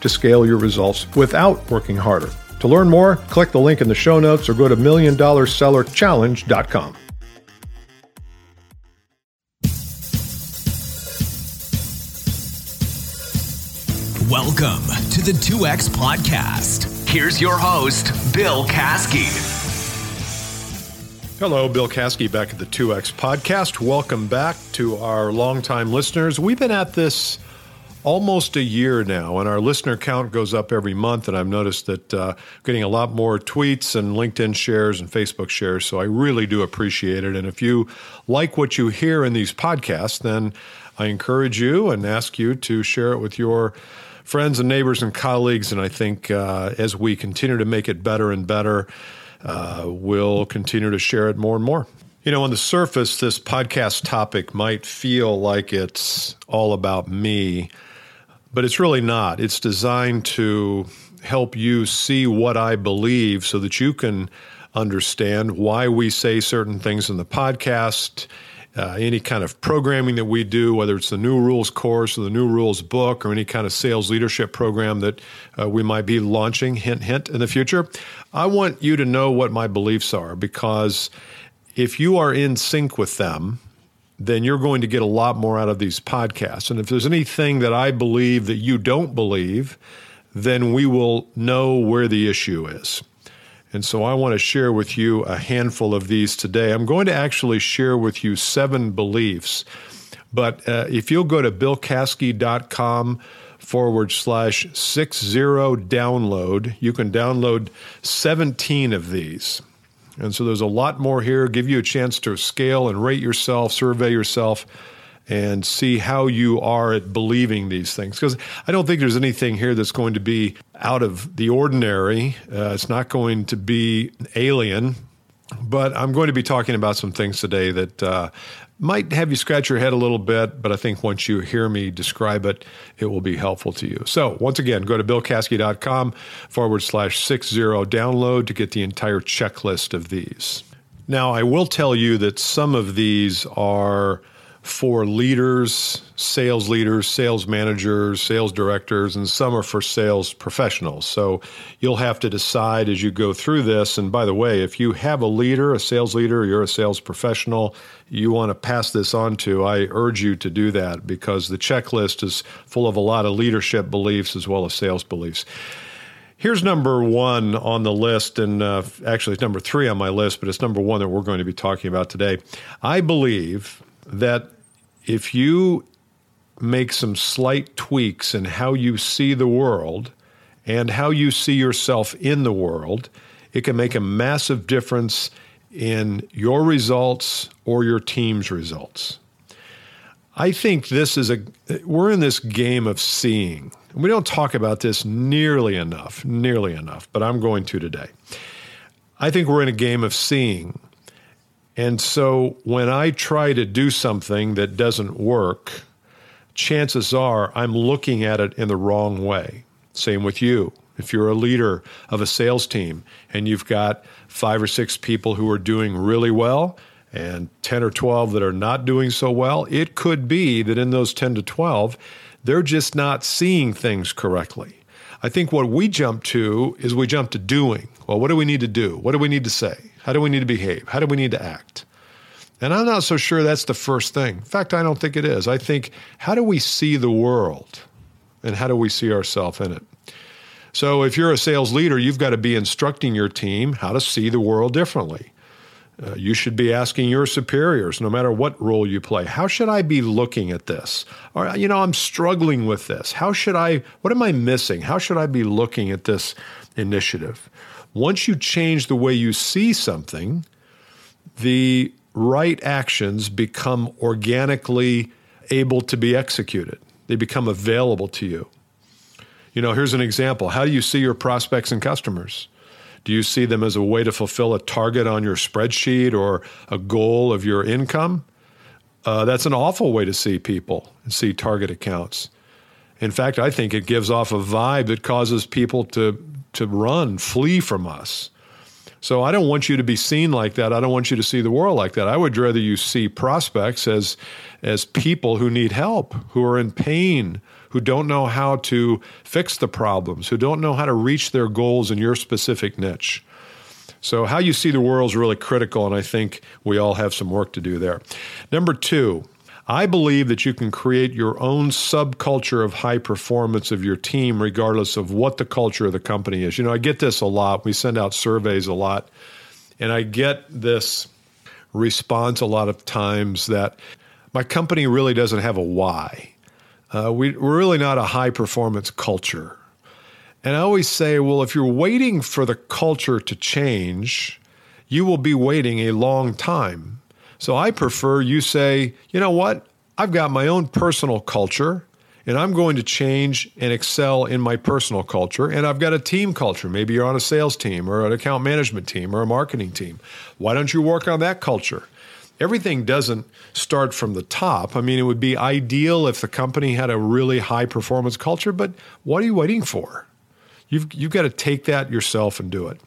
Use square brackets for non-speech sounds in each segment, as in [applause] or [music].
to scale your results without working harder. To learn more, click the link in the show notes or go to milliondollarsellerchallenge.com. Welcome to the 2X Podcast. Here's your host, Bill Caskey. Hello, Bill Caskey back at the 2X Podcast. Welcome back to our longtime listeners. We've been at this almost a year now, and our listener count goes up every month. And I've noticed that uh, getting a lot more tweets and LinkedIn shares and Facebook shares. So I really do appreciate it. And if you like what you hear in these podcasts, then I encourage you and ask you to share it with your friends and neighbors and colleagues. And I think uh, as we continue to make it better and better, uh, we'll continue to share it more and more. You know, on the surface, this podcast topic might feel like it's all about me but it's really not. It's designed to help you see what I believe so that you can understand why we say certain things in the podcast, uh, any kind of programming that we do, whether it's the New Rules course or the New Rules book or any kind of sales leadership program that uh, we might be launching, hint, hint, in the future. I want you to know what my beliefs are because if you are in sync with them, then you're going to get a lot more out of these podcasts. And if there's anything that I believe that you don't believe, then we will know where the issue is. And so I want to share with you a handful of these today. I'm going to actually share with you seven beliefs. But uh, if you'll go to billcaskey.com forward slash 60 download, you can download 17 of these. And so there's a lot more here, give you a chance to scale and rate yourself, survey yourself, and see how you are at believing these things. Because I don't think there's anything here that's going to be out of the ordinary. Uh, it's not going to be alien. But I'm going to be talking about some things today that uh, might have you scratch your head a little bit, but I think once you hear me describe it, it will be helpful to you. So, once again, go to billcaskey.com forward slash 60 download to get the entire checklist of these. Now, I will tell you that some of these are for leaders, sales leaders, sales managers, sales directors, and some are for sales professionals. So you'll have to decide as you go through this. And by the way, if you have a leader, a sales leader, you're a sales professional, you want to pass this on to, I urge you to do that because the checklist is full of a lot of leadership beliefs as well as sales beliefs. Here's number one on the list, and uh, actually, it's number three on my list, but it's number one that we're going to be talking about today. I believe that if you make some slight tweaks in how you see the world and how you see yourself in the world, it can make a massive difference in your results or your team's results. I think this is a, we're in this game of seeing. We don't talk about this nearly enough, nearly enough, but I'm going to today. I think we're in a game of seeing. And so when I try to do something that doesn't work, chances are I'm looking at it in the wrong way. Same with you. If you're a leader of a sales team and you've got five or six people who are doing really well and 10 or 12 that are not doing so well, it could be that in those 10 to 12, they're just not seeing things correctly. I think what we jump to is we jump to doing. Well, what do we need to do? What do we need to say? How do we need to behave? How do we need to act? And I'm not so sure that's the first thing. In fact, I don't think it is. I think, how do we see the world? And how do we see ourselves in it? So, if you're a sales leader, you've got to be instructing your team how to see the world differently. Uh, you should be asking your superiors, no matter what role you play, how should I be looking at this? Or, you know, I'm struggling with this. How should I, what am I missing? How should I be looking at this initiative? Once you change the way you see something, the right actions become organically able to be executed, they become available to you. You know, here's an example. How do you see your prospects and customers? Do you see them as a way to fulfill a target on your spreadsheet or a goal of your income? Uh, that's an awful way to see people and see target accounts. In fact, I think it gives off a vibe that causes people to to run, flee from us. So I don't want you to be seen like that. I don't want you to see the world like that. I would rather you see prospects as as people who need help, who are in pain, who don't know how to fix the problems, who don't know how to reach their goals in your specific niche. So how you see the world is really critical and I think we all have some work to do there. Number 2, I believe that you can create your own subculture of high performance of your team, regardless of what the culture of the company is. You know, I get this a lot. We send out surveys a lot, and I get this response a lot of times that my company really doesn't have a why. Uh, we, we're really not a high performance culture. And I always say, well, if you're waiting for the culture to change, you will be waiting a long time so I prefer you say, you know what? I've got my own personal culture and I'm going to change and excel in my personal culture. And I've got a team culture. Maybe you're on a sales team or an account management team or a marketing team. Why don't you work on that culture? Everything doesn't start from the top. I mean, it would be ideal if the company had a really high performance culture, but what are you waiting for? You've, you've got to take that yourself and do it.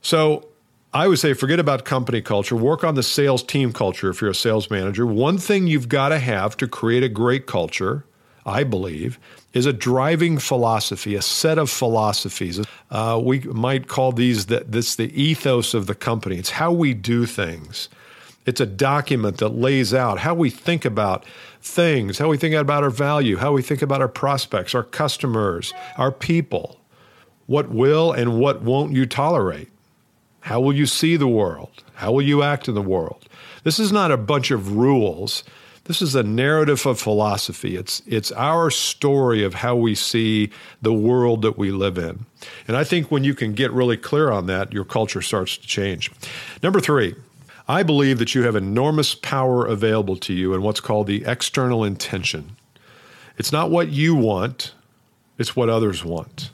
So I would say forget about company culture, work on the sales team culture if you're a sales manager. One thing you've got to have to create a great culture, I believe, is a driving philosophy, a set of philosophies. Uh, we might call these the, this the ethos of the company. It's how we do things. It's a document that lays out how we think about things, how we think about our value, how we think about our prospects, our customers, our people. What will and what won't you tolerate? How will you see the world? How will you act in the world? This is not a bunch of rules. This is a narrative of philosophy. It's, it's our story of how we see the world that we live in. And I think when you can get really clear on that, your culture starts to change. Number three, I believe that you have enormous power available to you in what's called the external intention. It's not what you want, it's what others want.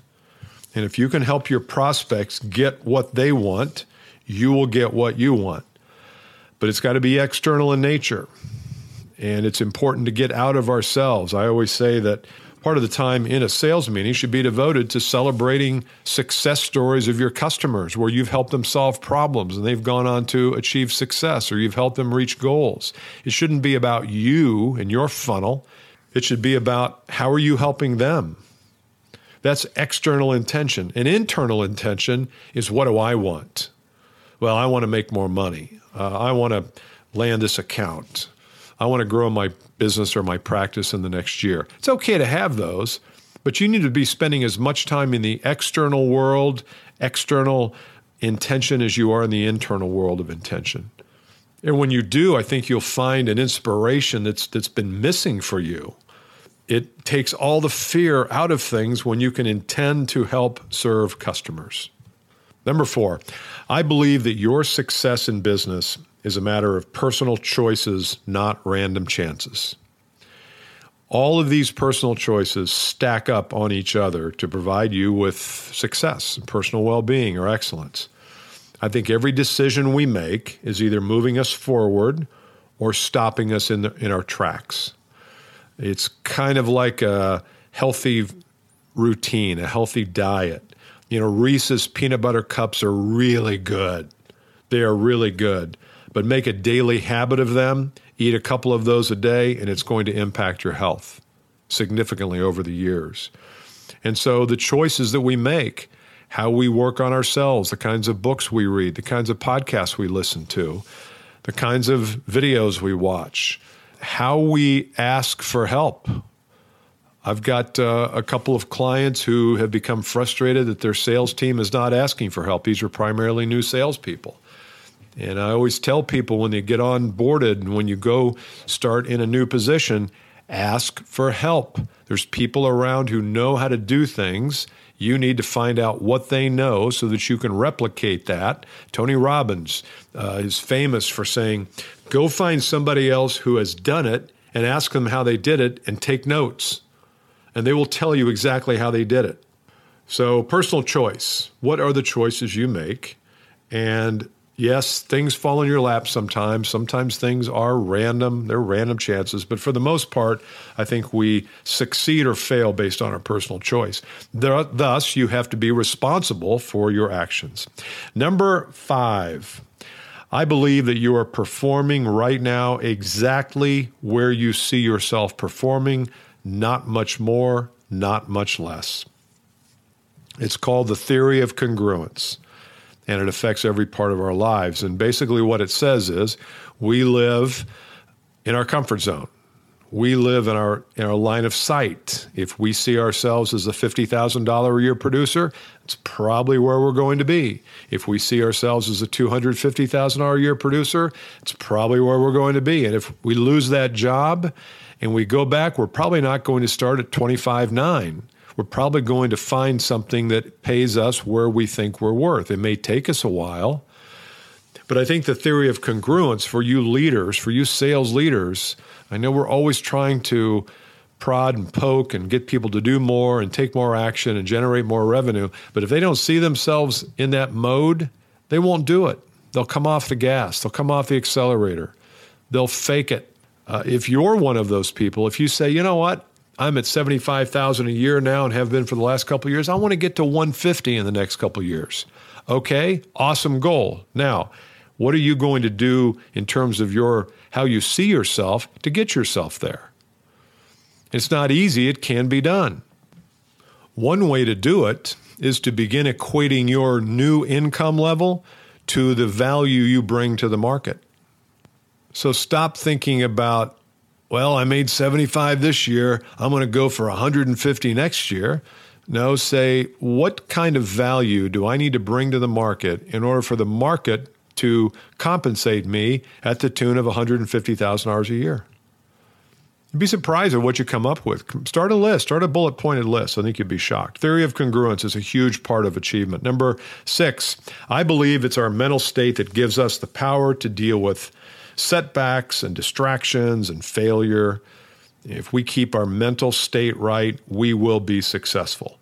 And if you can help your prospects get what they want, you will get what you want. But it's got to be external in nature. And it's important to get out of ourselves. I always say that part of the time in a sales meeting should be devoted to celebrating success stories of your customers where you've helped them solve problems and they've gone on to achieve success or you've helped them reach goals. It shouldn't be about you and your funnel. It should be about how are you helping them? That's external intention. An internal intention is what do I want? Well, I want to make more money. Uh, I want to land this account. I want to grow my business or my practice in the next year. It's okay to have those, but you need to be spending as much time in the external world, external intention, as you are in the internal world of intention. And when you do, I think you'll find an inspiration that's that's been missing for you. It takes all the fear out of things when you can intend to help serve customers. Number four, I believe that your success in business is a matter of personal choices, not random chances. All of these personal choices stack up on each other to provide you with success, personal well being, or excellence. I think every decision we make is either moving us forward or stopping us in, the, in our tracks. It's kind of like a healthy routine, a healthy diet. You know, Reese's peanut butter cups are really good. They are really good. But make a daily habit of them, eat a couple of those a day, and it's going to impact your health significantly over the years. And so the choices that we make, how we work on ourselves, the kinds of books we read, the kinds of podcasts we listen to, the kinds of videos we watch, how we ask for help. I've got uh, a couple of clients who have become frustrated that their sales team is not asking for help. These are primarily new salespeople. And I always tell people when they get on boarded and when you go start in a new position, ask for help. There's people around who know how to do things. You need to find out what they know so that you can replicate that. Tony Robbins uh, is famous for saying, Go find somebody else who has done it and ask them how they did it and take notes. and they will tell you exactly how they did it. So, personal choice. What are the choices you make? And yes, things fall in your lap sometimes. Sometimes things are random, they're random chances. But for the most part, I think we succeed or fail based on our personal choice. Thus, you have to be responsible for your actions. Number five, I believe that you are performing right now exactly where you see yourself performing, not much more, not much less. It's called the theory of congruence, and it affects every part of our lives. And basically, what it says is we live in our comfort zone we live in our in our line of sight. If we see ourselves as a fifty thousand dollar a year producer, it's probably where we're going to be. If we see ourselves as a two hundred fifty thousand dollar a year producer, it's probably where we're going to be. And if we lose that job and we go back, we're probably not going to start at twenty five nine. We're probably going to find something that pays us where we think we're worth. It may take us a while, but I think the theory of congruence for you leaders, for you sales leaders I know we're always trying to prod and poke and get people to do more and take more action and generate more revenue. But if they don't see themselves in that mode, they won't do it. They'll come off the gas, they'll come off the accelerator, they'll fake it. Uh, if you're one of those people, if you say, you know what, I'm at 75,000 a year now and have been for the last couple years, I want to get to 150 in the next couple years. Okay, awesome goal. Now, what are you going to do in terms of your how you see yourself to get yourself there. It's not easy, it can be done. One way to do it is to begin equating your new income level to the value you bring to the market. So stop thinking about, well, I made 75 this year, I'm going to go for 150 next year. No, say, what kind of value do I need to bring to the market in order for the market to compensate me at the tune of $150,000 a year. You'd be surprised at what you come up with. Start a list, start a bullet pointed list. I think you'd be shocked. Theory of congruence is a huge part of achievement. Number six, I believe it's our mental state that gives us the power to deal with setbacks and distractions and failure. If we keep our mental state right, we will be successful.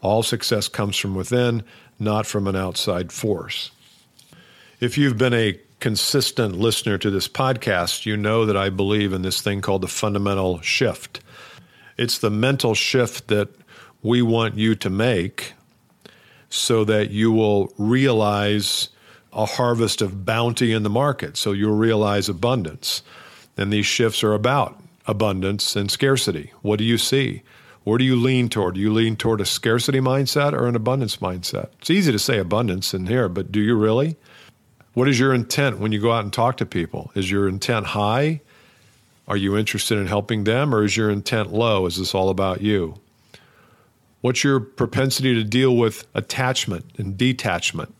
All success comes from within, not from an outside force. If you've been a consistent listener to this podcast, you know that I believe in this thing called the fundamental shift. It's the mental shift that we want you to make so that you will realize a harvest of bounty in the market. So you'll realize abundance. And these shifts are about abundance and scarcity. What do you see? Where do you lean toward? Do you lean toward a scarcity mindset or an abundance mindset? It's easy to say abundance in here, but do you really? What is your intent when you go out and talk to people? Is your intent high? Are you interested in helping them, or is your intent low? Is this all about you? What's your propensity to deal with attachment and detachment?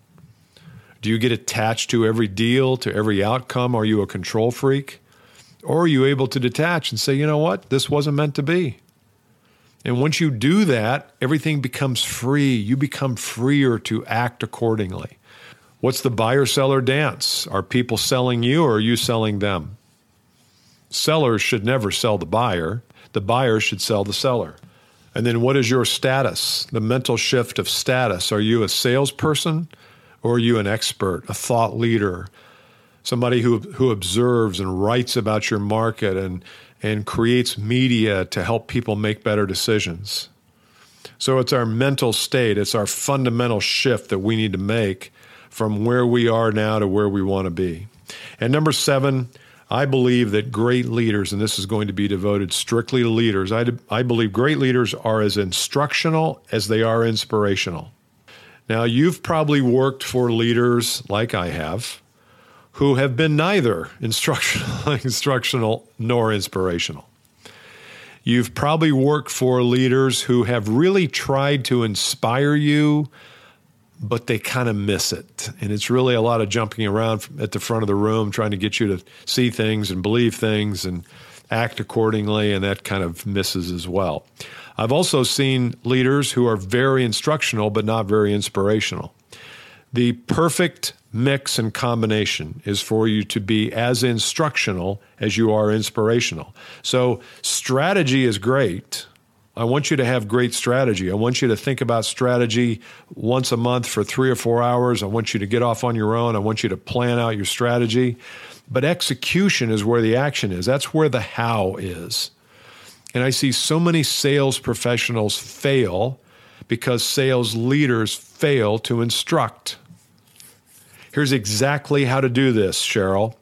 Do you get attached to every deal, to every outcome? Are you a control freak? Or are you able to detach and say, you know what, this wasn't meant to be? And once you do that, everything becomes free. You become freer to act accordingly. What's the buyer seller dance? Are people selling you or are you selling them? Sellers should never sell the buyer, the buyer should sell the seller. And then what is your status? The mental shift of status. Are you a salesperson or are you an expert, a thought leader, somebody who, who observes and writes about your market and, and creates media to help people make better decisions? So it's our mental state, it's our fundamental shift that we need to make from where we are now to where we want to be. And number seven, I believe that great leaders, and this is going to be devoted strictly to leaders, I, I believe great leaders are as instructional as they are inspirational. Now, you've probably worked for leaders like I have who have been neither instructional, [laughs] instructional nor inspirational. You've probably worked for leaders who have really tried to inspire you but they kind of miss it. And it's really a lot of jumping around at the front of the room, trying to get you to see things and believe things and act accordingly, and that kind of misses as well. I've also seen leaders who are very instructional, but not very inspirational. The perfect mix and combination is for you to be as instructional as you are inspirational. So, strategy is great, I want you to have great strategy. I want you to think about strategy once a month for three or four hours. I want you to get off on your own. I want you to plan out your strategy. But execution is where the action is, that's where the how is. And I see so many sales professionals fail because sales leaders fail to instruct. Here's exactly how to do this, Cheryl.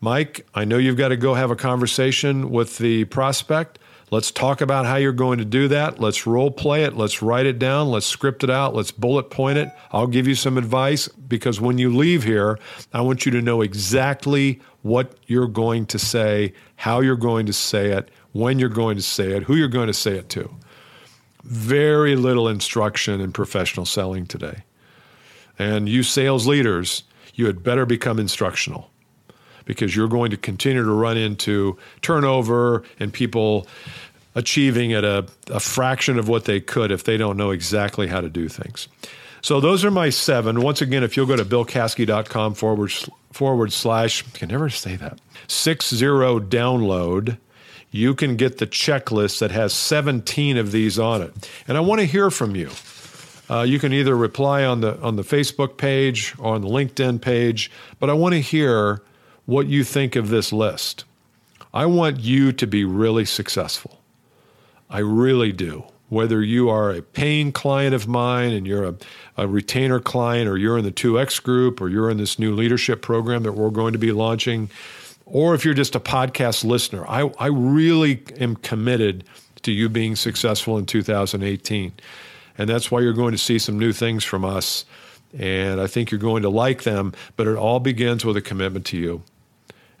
Mike, I know you've got to go have a conversation with the prospect. Let's talk about how you're going to do that. Let's role play it. Let's write it down. Let's script it out. Let's bullet point it. I'll give you some advice because when you leave here, I want you to know exactly what you're going to say, how you're going to say it, when you're going to say it, who you're going to say it to. Very little instruction in professional selling today. And you sales leaders, you had better become instructional because you're going to continue to run into turnover and people achieving at a, a fraction of what they could if they don't know exactly how to do things. So those are my seven. Once again, if you'll go to billcaskey.com forward forward slash, I can never say that, six zero download, you can get the checklist that has 17 of these on it. And I want to hear from you. Uh, you can either reply on the on the Facebook page or on the LinkedIn page, but I want to hear what you think of this list. I want you to be really successful. I really do. Whether you are a paying client of mine and you're a, a retainer client, or you're in the 2X group, or you're in this new leadership program that we're going to be launching, or if you're just a podcast listener, I, I really am committed to you being successful in 2018. And that's why you're going to see some new things from us. And I think you're going to like them, but it all begins with a commitment to you.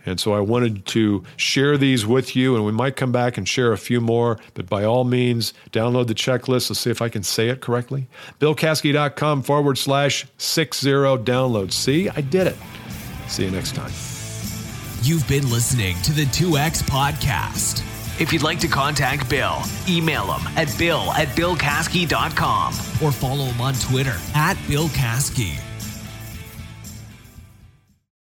And so I wanted to share these with you, and we might come back and share a few more. But by all means, download the checklist. Let's see if I can say it correctly. BillCaskey.com forward slash 60 download. See, I did it. See you next time. You've been listening to the 2X Podcast. If you'd like to contact Bill, email him at bill at billcaskey.com or follow him on Twitter at Bill Caskey.